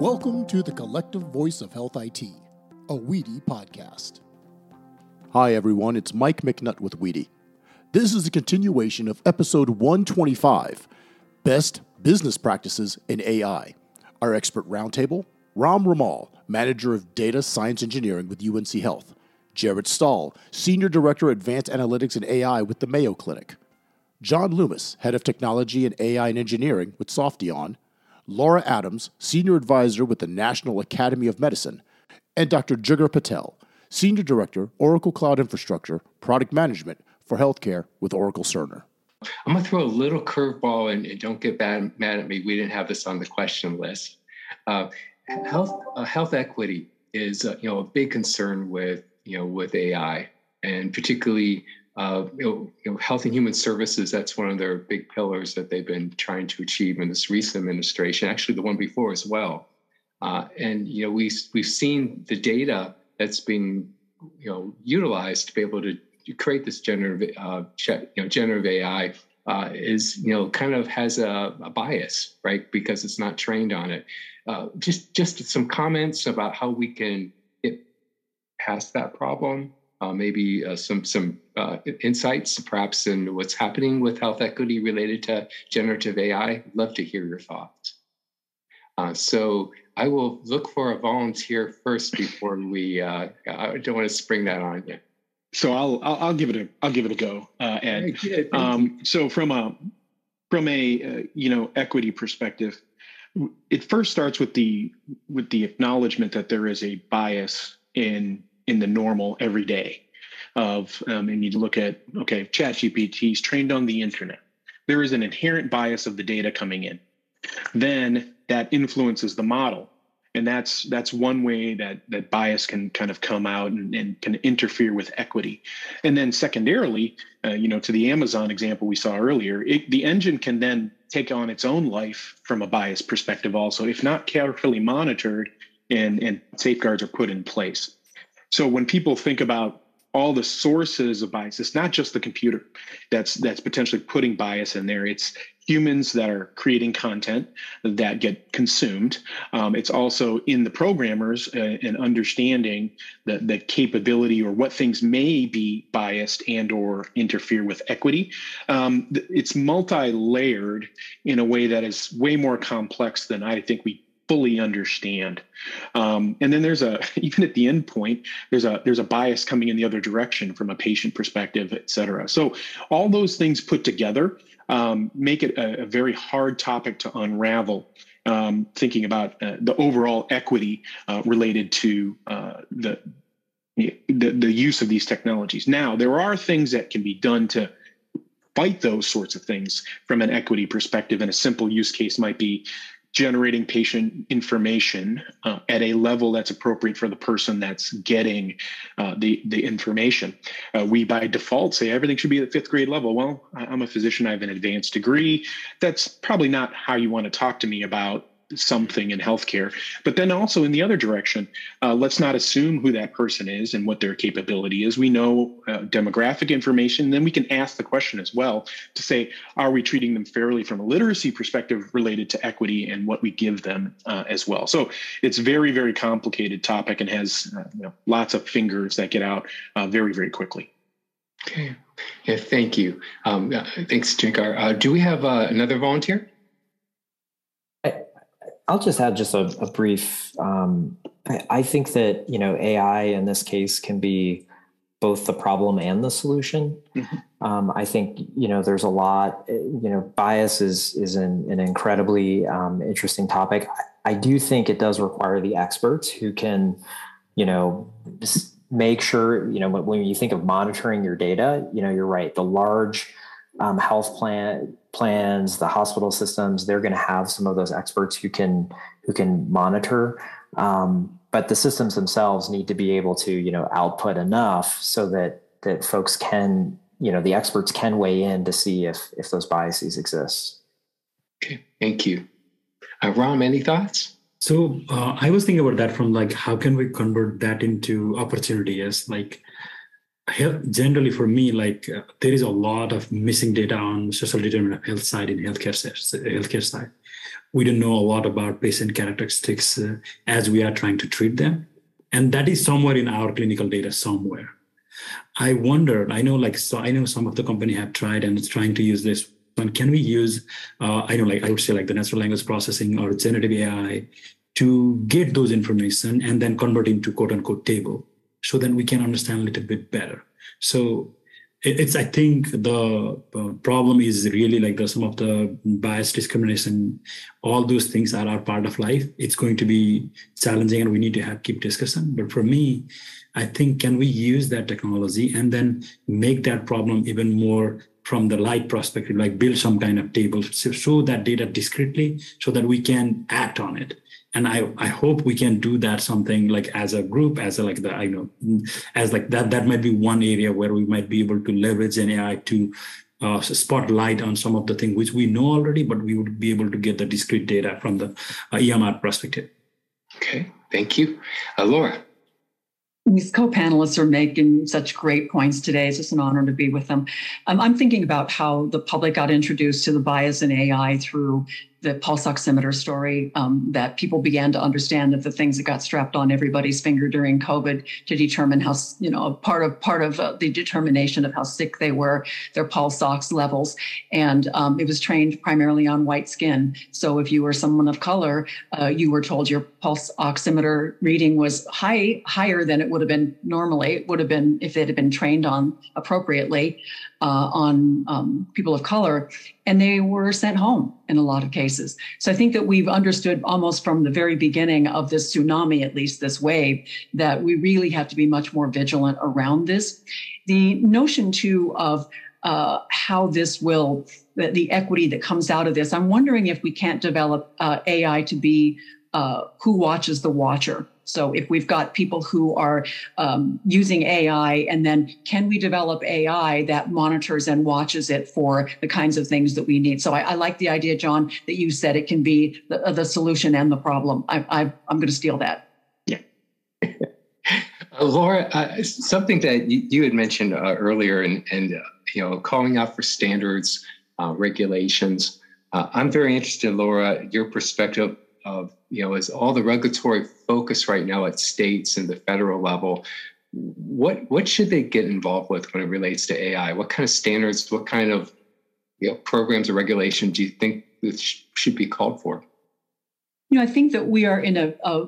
Welcome to the Collective Voice of Health IT, a WEDI podcast. Hi, everyone. It's Mike McNutt with WEDI. This is a continuation of episode 125 Best Business Practices in AI. Our expert roundtable Ram Rimal, Manager of Data Science Engineering with UNC Health, Jared Staal, Senior Director Advanced Analytics and AI with the Mayo Clinic, John Loomis, Head of Technology and AI and Engineering with Softheon, Laura Adams, Senior Advisor with the National Academy of Medicine, and Dr. Jigar Patel, Senior Director, Oracle Cloud Infrastructure, Product Management for Healthcare with Oracle Cerner. I'm going to throw a little curveball and, don't get bad, mad at me. We didn't have this on the question list. Uh, health uh, health equity is uh, you know a big concern with you know with AI and particularly uh, you, know, you know, health and human services, that's one of their big pillars that they've been trying to achieve in this recent administration, actually the one before as well. Uh, and you know, we we've seen the data that's being you know utilized to be able to create this generative uh, you know generative AI uh, is you know kind of has a, a, bias, right? Because it's not trained on it. Uh, just just some comments about how we can get past that problem uh, maybe uh, some some uh, insights, perhaps, in what's happening with health equity related to generative AI. Love to hear your thoughts. Uh, so I will look for a volunteer first before we. Uh, I don't want to spring that on you. So I'll I'll, I'll give it a I'll give it a go, uh, Ed. Um, so from a from a you know equity perspective, it first starts with the with the acknowledgement that there is a bias in in the normal everyday of um, and you look at okay chat gpt is trained on the internet. There is an inherent bias of the data coming in. Then that influences the model. And that's that's one way that that bias can kind of come out and, and can interfere with equity. And then secondarily uh, you know to the amazon example we saw earlier it, the engine can then take on its own life from a bias perspective also if not carefully monitored and and safeguards are put in place so when people think about all the sources of bias, it's not just the computer that's that's potentially putting bias in there. It's humans that are creating content that get consumed. Um, it's also in the programmers uh, and understanding the, the capability or what things may be biased and or interfere with equity. Um, it's multi-layered in a way that is way more complex than I think we fully understand. Um, and then there's a even at the end point, there's a there's a bias coming in the other direction from a patient perspective, et cetera. So all those things put together um, make it a, a, very hard topic to unravel. Um, thinking about uh, the overall equity uh, related to uh, the, the the use of these technologies. Now there are things that can be done to fight those sorts of things from an equity perspective. And a simple use case might be generating patient information uh, at a level that's appropriate for the person that's getting uh, the the information. Uh, we by default say everything should be at the fifth grade level. Well, I'm a physician. I have an advanced degree. That's probably not how you want to talk to me about something in healthcare. But then also in the other direction, uh, let's not assume who that person is and what their capability is. We know uh, demographic information. Then we can ask the question as well to say, are we treating them fairly from a literacy perspective related to equity and what we give them uh, as well? So it's very, very complicated topic and has uh, you know, lots of fingers that get out uh, very, very quickly. Okay. Yeah, thank you. Um, thanks, Jigar. Uh, do we have another volunteer? I'll just add just a, a brief. Um, I, I, think that you know AI in this case can be both the problem and the solution. Mm-hmm. Um, I think you know there's a lot. You know, bias is is an, an incredibly um, interesting topic. I, I, do think it does require the experts who can, you know, make sure you know when you think of monitoring your data. You know, you're right. The large um, health plan plans, the hospital systems, they're going to have some of those experts who can who can monitor. Um, but the systems themselves need to be able to you know output enough so that that folks can you know the experts can weigh in to see if if those biases exist. Okay, thank you. Uh, Ram, any thoughts? So uh, I was thinking about that from like how can we convert that into opportunity as like generally for me, like uh, there is a lot of missing data on social determinant of health side in healthcare healthcare side. We don't know a lot about patient characteristics uh, as we are trying to treat them, and that is somewhere in our clinical data somewhere. I wondered. I know, like, so I know some of the company have tried and it's trying to use this. And can we use? Uh, I know, like, I would say, like the natural language processing or generative AI to get those information and then convert into quote unquote table so then we can understand a little bit better. So it's i think the problem is really like the some of the bias discrimination all those things are, part of life. It's going to be challenging and we need to have keep discussion. But for me i think can we use that technology and then make that problem even more from the light perspective like build some kind of table show that data discretely so that we can act on it and I, I hope we can do that something like as a group as a, like the i know as like that that might be one area where we might be able to leverage an ai to uh, spotlight on some of the things which we know already but we would be able to get the discrete data from the uh, emr perspective okay thank you uh, laura these co-panelists are making such great points today. It's just an honor to be with them. Um, I'm thinking about how the public got introduced to the bias in AI through the pulse oximeter story um, that people began to understand that the things that got strapped on everybody's finger during COVID to determine how you know part of part of uh, the determination of how sick they were, their pulse ox levels, and um, it was trained primarily on white skin. So if you were someone of color, uh, you were told your pulse oximeter reading was high higher than it would have been normally. It would have been if it had been trained on appropriately uh, on um, people of color, and they were sent home in a lot of cases. So I think that we've understood almost from the very beginning of this tsunami, at least this wave, that we really have to be much more vigilant around this. The notion, too, of uh, how this will, the, the, equity that comes out of this, I'm wondering if we can't develop uh, AI to be uh, who watches the watcher so if we've got people who are um, using AI, and then can we develop AI that monitors and watches it for the kinds of things that we need? So I, I like the idea, John, that you said it can be the, the solution and the problem. I, I, I'm going to steal that. Yeah. Uh, Laura, uh, something that you, you had mentioned uh, earlier, and, and uh, you know, calling out for standards, uh, regulations. Uh, I'm very interested, Laura, your perspective of you know, is all the regulatory focus right now at states and the federal level. What what should they get involved with when it relates to AI? What kind of standards? What kind of you know, programs or regulation do you think should be called for? You know, I think that we are in a, a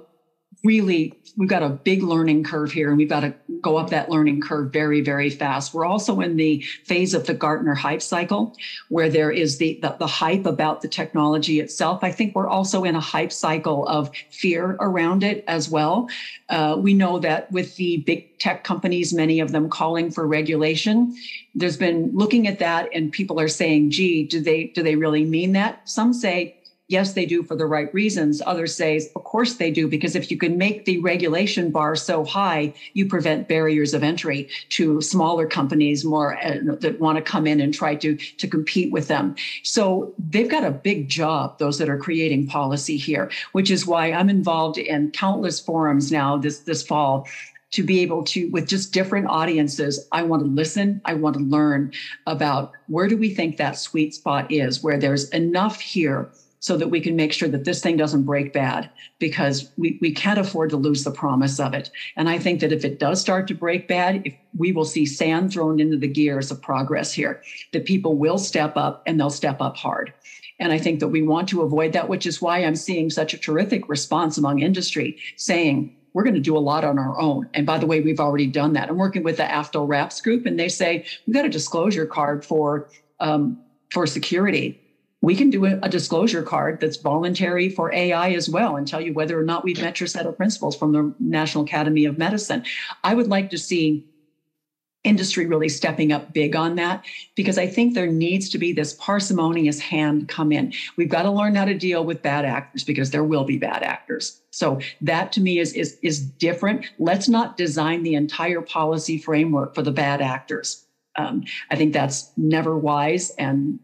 really we've got a big learning curve here and we've got to go up that learning curve very very fast. We're also in the phase of the gartner hype cycle where there is the, the, the hype about the technology itself. I think we're also in a hype cycle of fear around it as well. Uh, we know that with the big tech companies many of them calling for regulation there's been looking at that and people are saying gee do they do they really mean that? Some say yes, they do for the right reasons. Others say, of course they do, because if you can make the regulation bar so high, you prevent barriers of entry to smaller companies more uh, that want to come in and try to, to compete with them. So they've got a big job, those that are creating policy here, which is why I'm involved in countless forums now this, this fall to be able to with just different audiences i want to listen i want to learn about where do we think that sweet spot is where there's enough here so that we can make sure that this thing doesn't break bad because we, we can't afford to lose the promise of it. And I think that if it does start to break bad, if we will see sand thrown into the gears of progress here, that people will step up and they'll step up hard. And I think that we want to avoid that, which is why I'm seeing such a terrific response among industry saying, we're going to do a lot on our own. And by the way, we've already done that. I'm working with the AFTO RAPS group, and they say we've got a disclosure card for um, for security we can do a, disclosure card that's voluntary for AI as well and tell you whether or not we've met your set of principles from the National Academy of Medicine. I would like to see industry really stepping up big on that because I think there needs to be this parsimonious hand come in. We've got to learn how to deal with bad actors because there will be bad actors. So that to me is is is different. Let's not design the entire policy framework for the bad actors. Um, I think that's never wise and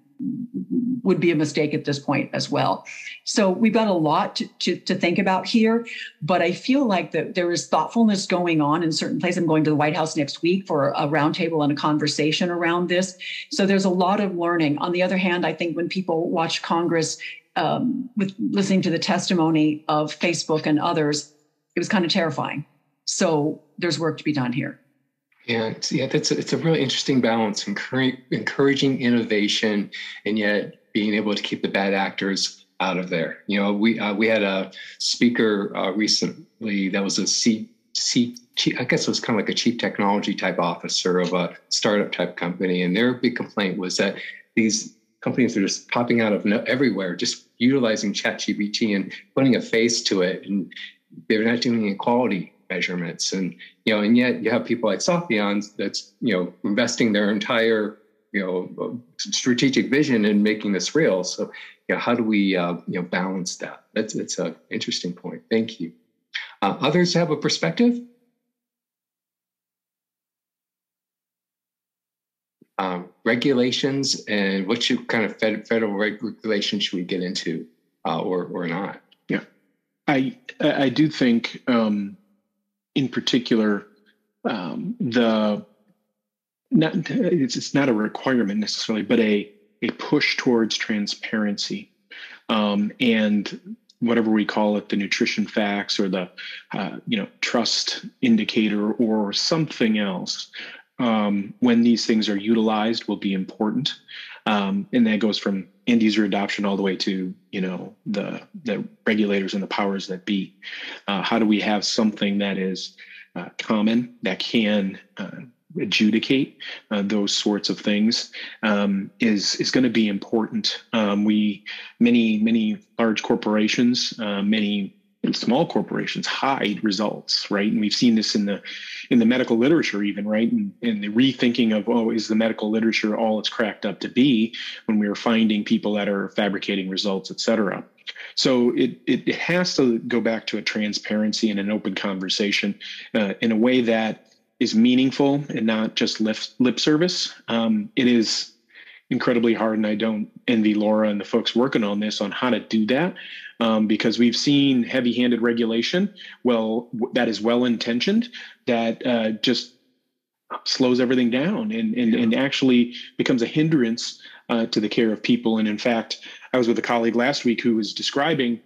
would be a mistake at this point as well. So we've got a lot to, to, to think about here, but I feel like that there is thoughtfulness going on in certain places. I'm going to the White House next week for a roundtable and a conversation around this. So there's a lot of learning. On the other hand, I think when people watch Congress um, with listening to the testimony of Facebook and others, it was kind of terrifying. So there's work to be done here. Yeah, yeah, that's a, it's a really interesting balance, encouraging, encouraging innovation, and yet being able to keep the bad actors out of there. You know, we uh, we had a speaker uh, recently that was a C, C, I guess it was kind of like a chief technology type officer of a startup type company, and their big complaint was that these companies are just popping out of no, everywhere, just utilizing ChatGPT and putting a face to it, and they're not doing any quality measurements. And you know and yet you have people like Softheon that's you know investing their entire you know strategic vision in making this real. So you know how do we uh, you know balance that? That's it's an interesting point. Thank you. Uh, others have a perspective? Um, regulations and what should kind of fed, federal regulation should we get into uh, or or not? Yeah. I i do think um, in particular, um, the not it's, it's not a requirement necessarily, but a a push towards transparency um, and whatever we call it, the nutrition facts or the uh, you know trust indicator or something else. Um, when these things are utilized, will be important, um, and that goes from end user adoption all the way to you know the the regulators and the powers that be. Uh, how do we have something that is uh, common that can uh, adjudicate uh, those sorts of things um, is is going to be important. Um, we many many large corporations uh, many small corporations hide results right? And we've seen this in the in the medical literature even right? And, and the rethinking of oh is the medical literature all it's cracked up to be when we are finding people that are fabricating results et cetera. So it, it, it has to go back to a transparency and an open conversation uh, in a way that is meaningful and not just lip, lip service. Um, it is incredibly hard and i don't envy laura and the folks working on this on how to do that um, because we've seen heavy-handed regulation. Well, that is well-intentioned. That uh, just slows everything down and and, and actually becomes a hindrance uh, to the care of people. And in fact, I was with a colleague last week who was describing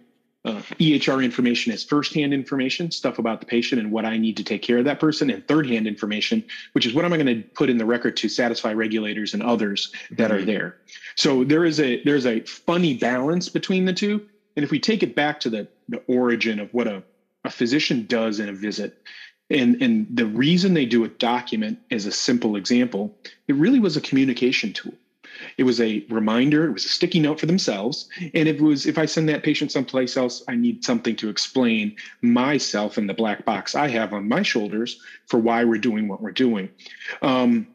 uh, EHR information as first-hand information, stuff about the patient and what I need to take care of that person, and third-hand information, which is what am I going to put in the record to satisfy regulators and others that mm-hmm. are there. So there is a there's a funny balance between the two, and if we take it back to the, the origin of what a, a physician does in a visit, and, and the reason they do a document as a simple example, it really was a communication tool. It was a reminder, it was a sticky note for themselves. And it was if I send that patient someplace else, I need something to explain myself and the black box I have on my shoulders for why we're doing what we're doing. Um,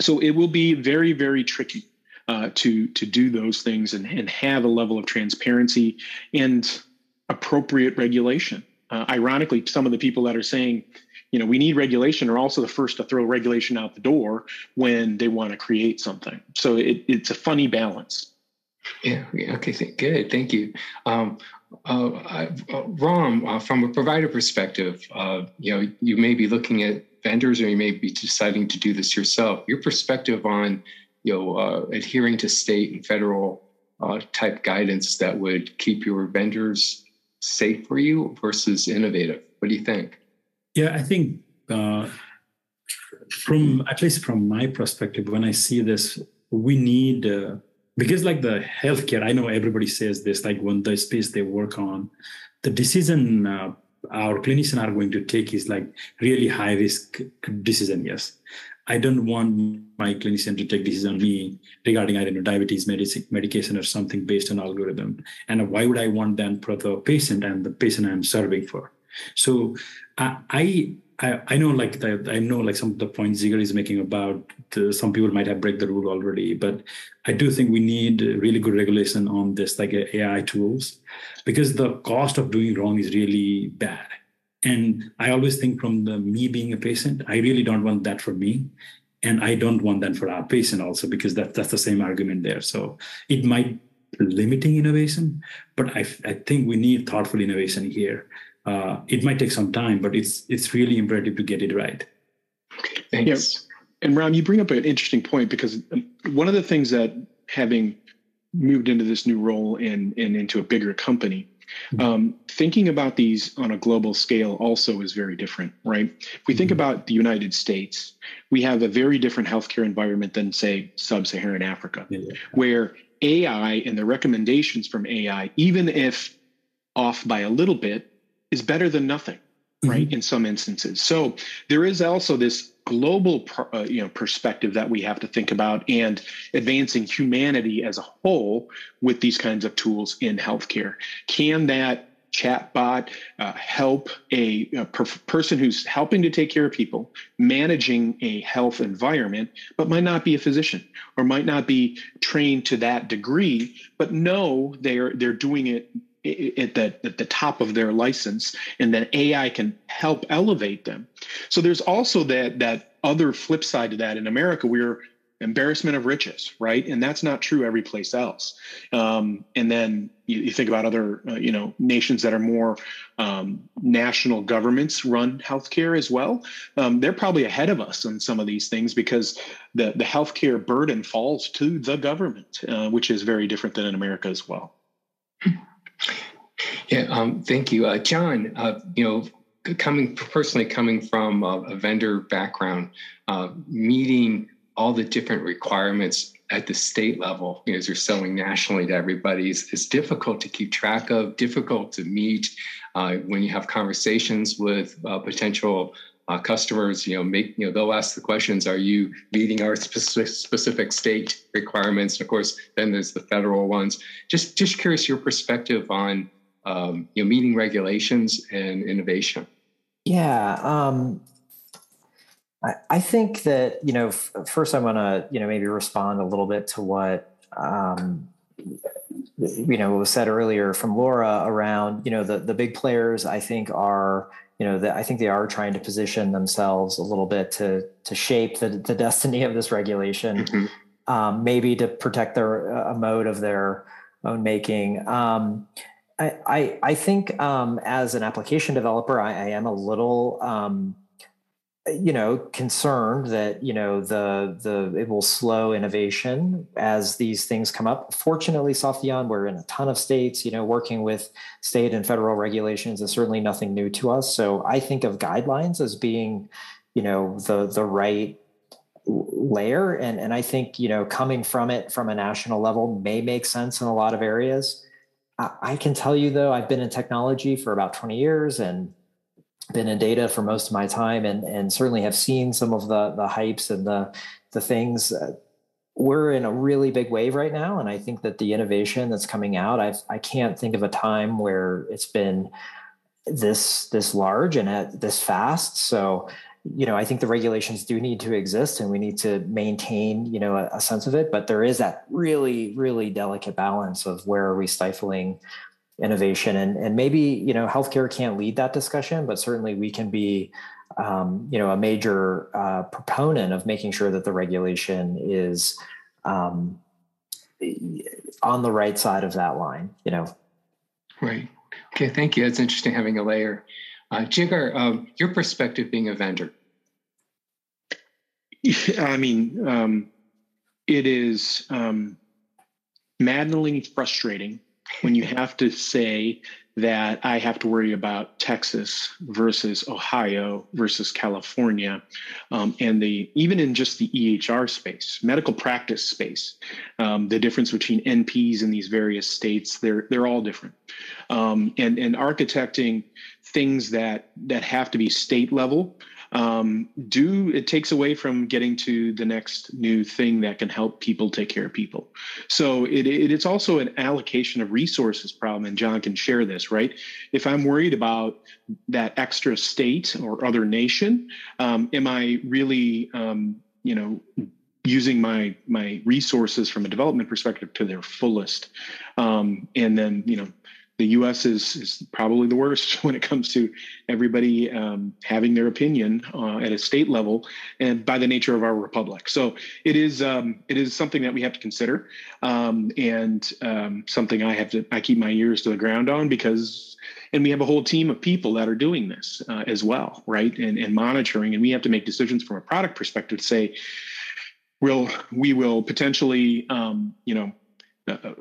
so it will be very, very tricky uh, to to do those things and, and have a level of transparency and appropriate regulation. Uh, ironically, some of the people that are saying, you know, we need regulation are also the first to throw regulation out the door when they want to create something. So it, it's a funny balance. Yeah. Okay. Th- good. Thank you. Um, uh, uh, Ram, uh, from a provider perspective, uh, you know, you may be looking at vendors, or you may be deciding to do this yourself. Your perspective on you know, uh, adhering to state and federal uh, type guidance that would keep your vendors safe for you versus innovative? What do you think? Yeah, I think uh, from at least from my perspective, when I see this, we need uh, because like the healthcare, I know everybody says this, like when the space they work on, the decision uh, our clinicians are going to take is like really high risk decision. Yes, I don't want my clinician to take decision on me regarding I don't know diabetes medic- medication or something based on algorithm. And why would I want them for the patient and the patient I'm serving for? So I I, I know like I know like some of the points Jigar is making about the, some people might have break the rule already, but I do think we need really good regulation on this like AI tools because the cost of doing wrong is really bad and I always think from the me being a patient, I really don't want that for me. and I don't want that for our patient also because that, that's the same argument there. So it might limiting innovation, but I, I think we need thoughtful innovation here. Uh, it might take some time, but it's it's really imperative to get it right. Thanks. Yeah. And Ram, you bring up an interesting point because one of the things that having moved into this new role and, and into a bigger company, mm-hmm. um, thinking about these on a global scale also is very different, right? If we think mm-hmm. about the United States, we have a very different healthcare environment than, say, sub Saharan Africa, yeah. where AI and the recommendations from AI, even if off by a little bit, is better than nothing, mm-hmm. right? In some instances. So there is also this global uh, you know perspective that we have to think about and advancing humanity as a whole with these kinds of tools in healthcare can that chatbot uh, help a, a per- person who's helping to take care of people managing a health environment but might not be a physician or might not be trained to that degree but know they're they're doing it at the, at the top of their license and then ai can help elevate them. So there's also that that other flip side to that. In america we're embarrassment of riches right? And that's not true every place else. Um, and then you, you, think about other uh, you know nations that are more um, national governments run healthcare as well. Um, they're probably ahead of us on some of these things because the the healthcare burden falls to the government uh, which is very different than in america as well yeah, um, thank you, uh, John. Uh, you know, coming personally coming from a, a vendor background, uh, meeting all the different requirements at the state level, you know, as you're selling nationally to everybody, is, is difficult to keep track of, difficult to meet. Uh, when you have conversations with uh, potential uh, customers, you know, make you know they'll ask the questions: Are you meeting our specific, specific state requirements? And of course, then there's the federal ones. Just just curious your perspective on um, you know meeting regulations and innovation. Yeah, um, I, I think that you know f- first I want to you know maybe respond a little bit to what um, you know was said earlier from Laura around you know the the big players. I think are you know, that I think they are trying to position themselves a little bit to to shape the the destiny of this regulation, mm-hmm. um, maybe to protect their a mode of their own making. Um, I, I, think um, as an application developer, I, I am a little um, you know concerned that you know the the it will slow innovation as these things come up. Fortunately Softheon we're in a ton of states you know working with state and federal regulations is certainly nothing new to us. So i think of guidelines as being you know the the right layer. And and i think you know coming from it from a national level may make sense in a lot of areas I, can tell you though i've been in technology for about 20 years and been in data for most of my time and and certainly have seen some of the the hypes and the the things. Uh, we're in a really big wave right now and i think that the innovation that's coming out i i can't think of a time where it's been this this large and at this fast. So you know i think the regulations do need to exist and we need to maintain you know a, a sense of it but there is that really really delicate balance of where are we stifling innovation and and maybe you know healthcare can't lead that discussion but certainly we can be um, you know a major uh, proponent of making sure that the regulation is um, on the right side of that line you know? Right. Okay thank you. That's interesting having a layer uh, Jigar, um, your perspective being a vendor. I mean um, it is um, maddeningly frustrating when you have to say that I have to worry about Texas versus Ohio versus California, um, and the even in just the EHR space, medical practice space, um, the difference between NPs in these various states, they're they're all different, um, and and architecting things that that have to be state level um, do it takes away from getting to the next new thing that can help people take care of people. So it, it, it's also an allocation of resources problem, and John can share this, right? If I'm worried about that extra state or other nation, um, am I really, um, you know, using my my resources from a development perspective to their fullest, um, and then you know the U.S. is is probably the worst when it comes to everybody um, having their opinion uh, at a state level, and by the nature of our republic. So it is um, it is something that we have to consider, um, and um, something I have to I keep my ears to the ground on because, and we have a whole team of people that are doing this uh, as well, right, and and monitoring, and we have to make decisions from a product perspective to say, will we will potentially, um, you know. Uh,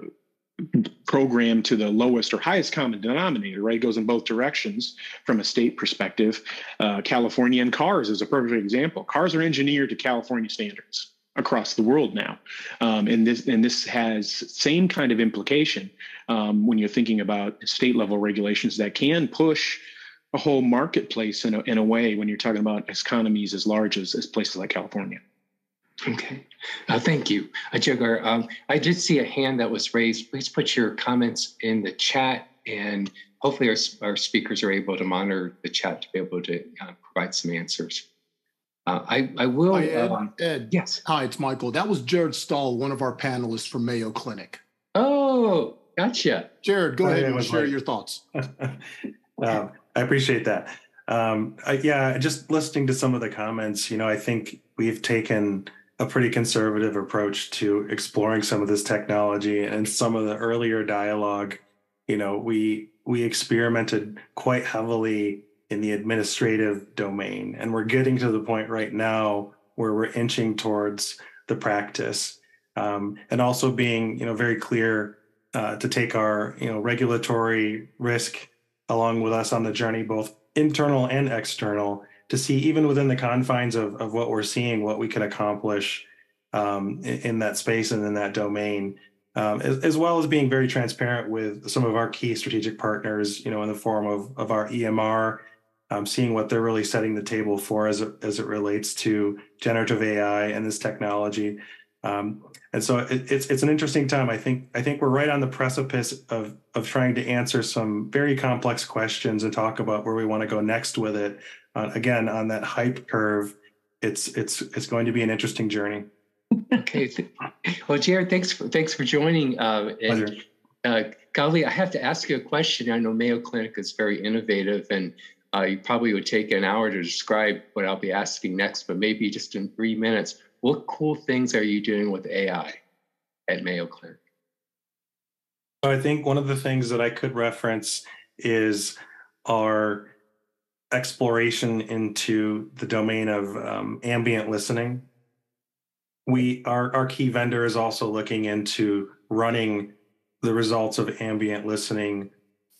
program to the lowest or highest common denominator, right? It goes in both directions from a state perspective. Uh, California and cars is a perfect example. Cars are engineered to California standards across the world now, um, and this and this has same kind of implication um, when you're thinking about state level regulations that can push a whole marketplace in a, in a way when you're talking about economies as large as, as places like California. Okay. Uh, thank you. Uh, Jigar, um, I did see a hand that was raised. Please put your comments in the chat, and hopefully our, our speakers are able to monitor the chat to be able to uh, provide some answers. Uh, I, I will. Hi, Ed, um, Ed. Yes. Hi, it's Michael. That was Jared Staal, one of our panelists from Mayo Clinic. Oh, gotcha. Jared, go Hi, ahead and share Mike. your thoughts. um, I appreciate that. Um, I, yeah, just listening to some of the comments, you know, I think we've taken a pretty conservative approach to exploring some of this technology and some of the earlier dialogue. You know, we we experimented quite heavily in the administrative domain, and we're getting to the point right now where we're inching towards the practice, um, and also being you know very clear uh, to take our you know regulatory risk along with us on the journey, both internal and external, to see even within the confines of, of what we're seeing, what we can accomplish um, in, in, that space and in that domain, um, as, as, well as being very transparent with some of our key strategic partners, you know, in the form of, of our EMR, um, seeing what they're really setting the table for as it, as it relates to generative AI and this technology. Um, and so it, it's it's an interesting time. I think I think we're right on the precipice of of trying to answer some very complex questions and talk about where we want to go next with it. Uh, again, on that hype curve, it's it's it's going to be an interesting journey. okay. Well, Jared, thanks for thanks for joining. Uh, and uh, Golly, I have to ask you a question. I know Mayo Clinic is very innovative, and uh, you probably would take an hour to describe what I'll be asking next, but maybe just in three minutes what cool things are you doing with AI at Mayo Clinic? so I think one of the things that I could reference is our exploration into the domain of um, ambient listening. We our our key vendor is also looking into running the results of ambient listening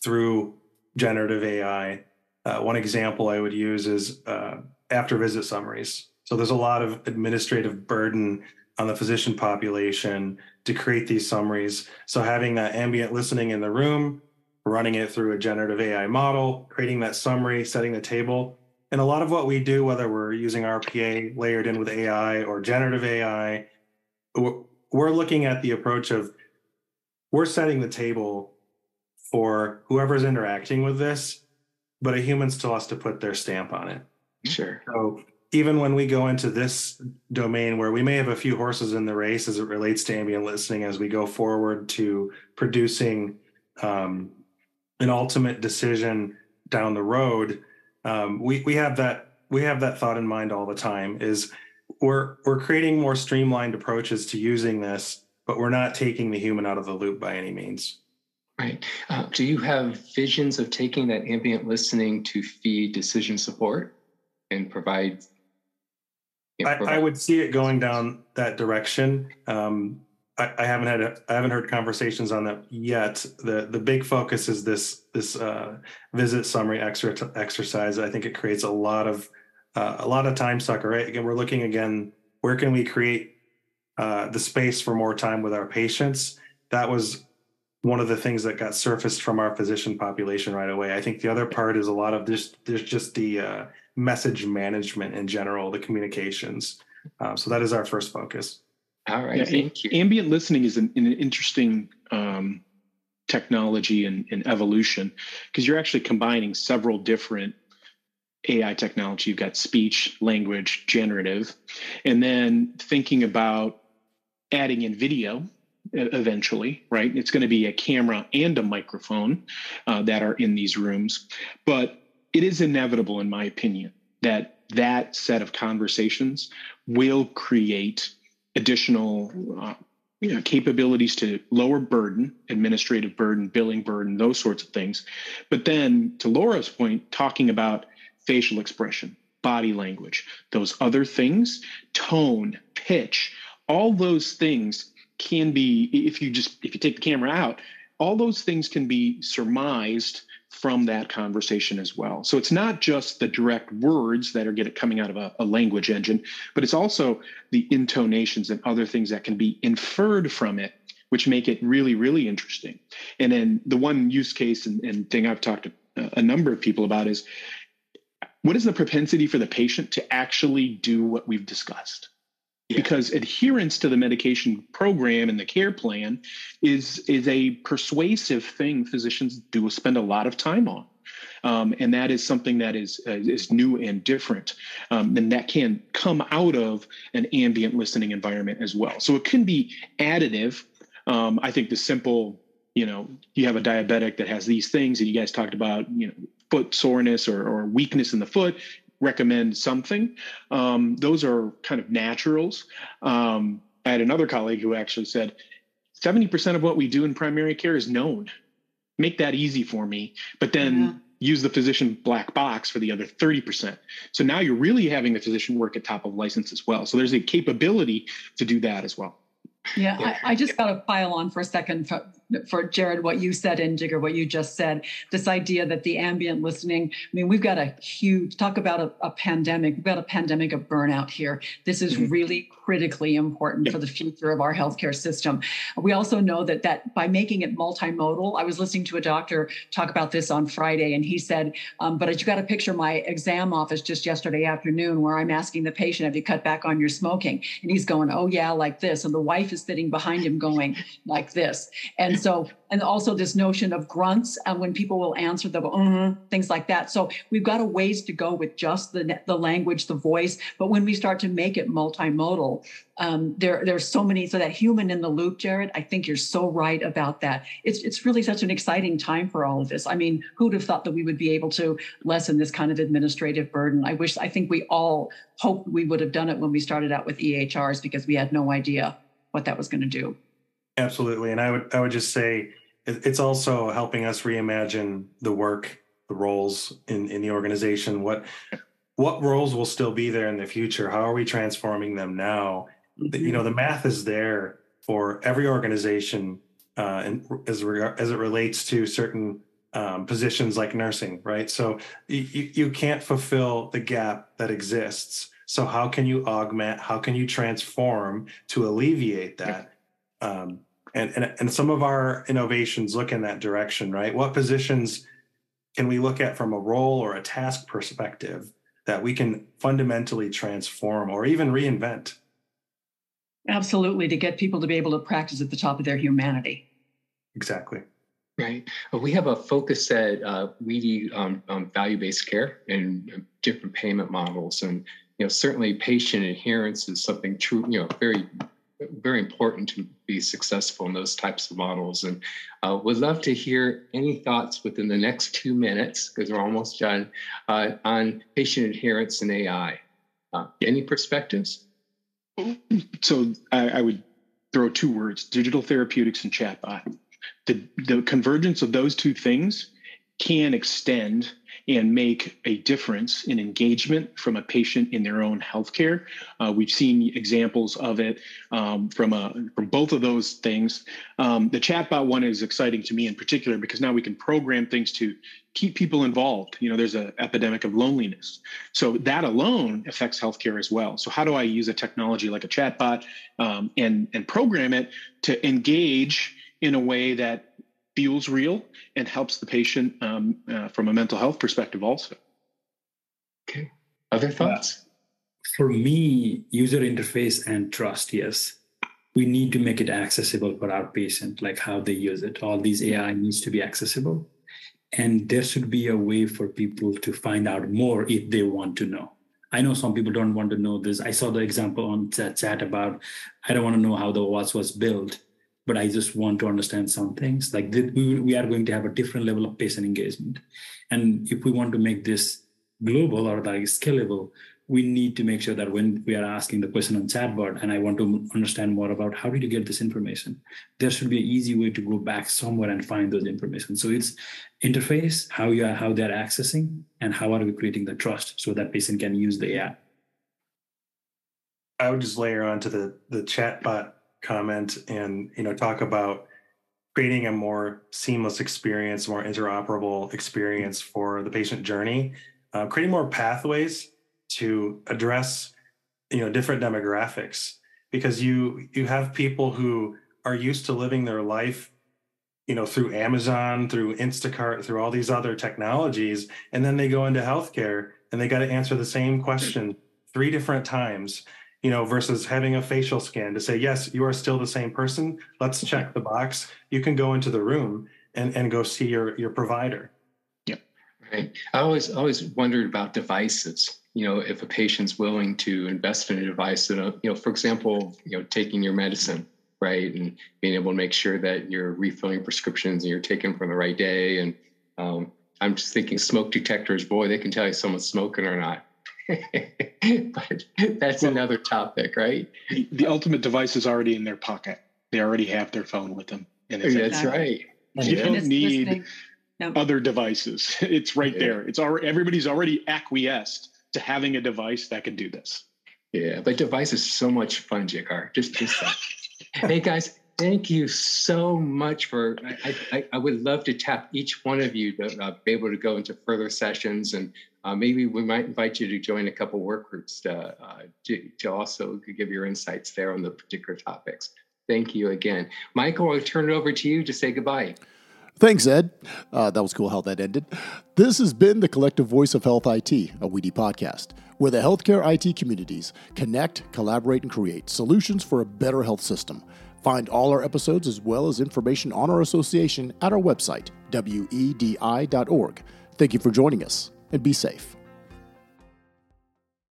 through generative AI. Uh, one example I would use is uh, after visit summaries. So there's a lot of administrative burden on the physician population to create these summaries. So having that ambient listening in the room, running it through a generative AI model, creating that summary, setting the table. And a lot of what we do, whether we're using RPA layered in with AI or generative AI, we're looking at the approach of we're setting the table for whoever's interacting with this, but a human still has to put their stamp on it. Sure. So even when we go into this domain where we may have a few horses in the race as it relates to ambient listening as we go forward to producing um, an ultimate decision down the road um, we, we have that we have that thought in mind all the time is we're we're creating more streamlined approaches to using this but we're not taking the human out of the loop by any means. Right. Uh, do you have visions of taking that ambient listening to feed decision support and provide I, I, would see it going down that direction. Um, I, I, haven't had a, I haven't heard conversations on that yet. the The big focus is this this uh, visit summary exer- exercise. I think it creates a lot of uh, a lot of time sucker. Right? Again, we're looking again. Where can we create uh, the space for more time with our patients? That was one of the things that got surfaced from our physician population right away. I think the other part is a lot of this. There's just the uh, message management in general, the communications. Um, so that is our first focus. All right, yeah, thank you. Ambient listening is an, an interesting um, technology and, and evolution because you're actually combining several different AI technology. You've got speech, language, generative, and then thinking about adding in video eventually, right? It's going to be a camera and a microphone uh, that are in these rooms. But it is inevitable, in my opinion, that that set of conversations will create additional uh, you know, capabilities to lower burden, administrative burden, billing burden, those sorts of things. But then, to Laura's point, talking about facial expression, body language, those other things, tone, pitch, all those things can be, if you just if you take the camera out, all those things can be surmised from that conversation as well. So it's not just the direct words that are getting coming out of a, a, language engine, but it's also the intonations and other things that can be inferred from it, which make it really, really interesting. And then the one use case and, and thing I've talked to uh, a number of people about is what is the propensity for the patient to actually do what we've discussed? Yeah. Because adherence to the medication program and the care plan is is a persuasive thing physicians do spend a lot of time on. Um, and that is something that is uh, is new and different, um, and that can come out of an ambient listening environment as well. So it can be additive. Um, I think the simple, you know, you have a diabetic that has these things, and you guys talked about, you know, foot soreness or, or weakness in the foot recommend something. Um, those are kind of naturals. Um, I had another colleague who actually said 70% of what we do in primary care is known. Make that easy for me, but then yeah. use the physician black box for the other 30%. So now you're really having the physician work at top of license as well. So there's a capability to do that as well. Yeah, I, I, just got to pile on for a second for, for Jared, what you said and Jigar, what you just said. This idea that the ambient listening, I mean, we've got a huge, talk about a, a pandemic, we've got a pandemic of burnout here. This is mm-hmm. really critically important for the future of our healthcare system. We also know that that by making it multimodal, I was listening to a doctor talk about this on Friday, and he said, um, but you got to picture my exam office just yesterday afternoon where I'm asking the patient, have you cut back on your smoking? And he's going, oh, yeah, like this. And the wife is sitting behind him going like this. And so, and also this notion of grunts and when people will answer the uh, things like that. So we've got a ways to go with just the, the language, the voice. But when we start to make it multimodal, um, there there's so many. So that human in the loop, Jared, I think you're so right about that. It's it's really such an exciting time for all of this. I mean, who'd have thought that we would be able to lessen this kind of administrative burden? I wish. I think we all hoped we would have done it when we started out with EHRs because we had no idea what that was going to do. Absolutely, and I would I would just say it's also helping us reimagine the work, the roles in in the organization. What what roles will still be there in the future? How are we transforming them now? Mm-hmm. You know, the math is there for every organization, uh, and as reg- as it relates to certain um, positions like nursing, right? So you, you can't fulfill the gap that exists. So how can you augment? How can you transform to alleviate that? Um, and, and and some of our innovations look in that direction, right? What positions can we look at from a role or a task perspective that we can fundamentally transform or even reinvent? Absolutely, to get people to be able to practice at the top of their humanity. Exactly. Right. We have a focus at uh, WEDI um, um, value-based care and different payment models, and you know certainly patient adherence is something true. You know, very very important to be successful in those types of models. And uh, would love to hear any thoughts within the next two minutes, because we're almost done, uh, on patient adherence and AI. Uh, any perspectives? So I, I, would throw two words digital therapeutics and chatbot. The, the convergence of those two things can extend and make a difference in engagement from a patient in their own healthcare. Uh, we've seen examples of it um, from a, from both of those things. Um, the chatbot one is exciting to me in particular because now we can program things to keep people involved. You know, there's an epidemic of loneliness, so that alone affects healthcare as well. So how do I use a technology like a chatbot um, and and program it to engage in a way that feels real and helps the patient um, uh, from a mental health perspective also. Okay. Other thoughts? For me, user interface and trust, yes. We need to make it accessible for our patient, like how they use it. All these AI needs to be accessible. And there should be a way for people to find out more if they want to know. I know some people don't want to know this. I saw the example on chat, chat about I don't want to know how the watch was built but I just want to understand some things. Like we, we are going to have a different level of patient engagement. And if we want to make this global or like scalable, we need to make sure that when we are asking the question on chatbot and I want to understand more about how did you get this information, there should be an easy way to go back somewhere and find those information. So it's interface, how you are, how they're accessing, and how are we creating the trust so that patient can use the AI. I would just layer onto the the chatbot comment and you know talk about creating a more seamless experience, more interoperable experience for the patient journey, uh, creating more pathways to address you know different demographics. Because you you have people who are used to living their life you know through Amazon, through Instacart, through all these other technologies, and then they go into healthcare and they got to answer the same question three different times you know, versus having a facial scan to say, yes, you are still the same person. Let's check the box. You can go into the room and, and go see your, your provider. Yeah. Right. I always always wondered about devices. You know, if a patient's willing to invest in a device, you know, you know, for example, you know, taking your medicine, right, and being able to make sure that you're refilling prescriptions and you're taking from the right day. And um, I'm just thinking smoke detectors. Boy, they can tell you someone's smoking or not. but that's well, another topic, right? The, the, ultimate device is already in their pocket. They already have their phone with them. And it's that's right. You don't need other devices. It's right yeah. there. It's already everybody's already acquiesced to having a device that can do this. Yeah, but device is so much fun, Jigar. Just just hey guys, thank you so much for I, I, I, would love to tap each one of you to uh, be able to go into further sessions and uh, maybe we might invite you to join a couple work groups to, uh, to, to, also give your insights there on the particular topics. Thank you again. Michael, I'll turn it over to you to say goodbye. Thanks, Ed. Uh, that was cool how that ended. This has been the Collective Voice of Health IT, a WEDI podcast, where the healthcare IT communities connect, collaborate, and create solutions for a better health system. Find all our episodes as well as information on our association at our website, wedi.org. Thank you for joining us and be safe.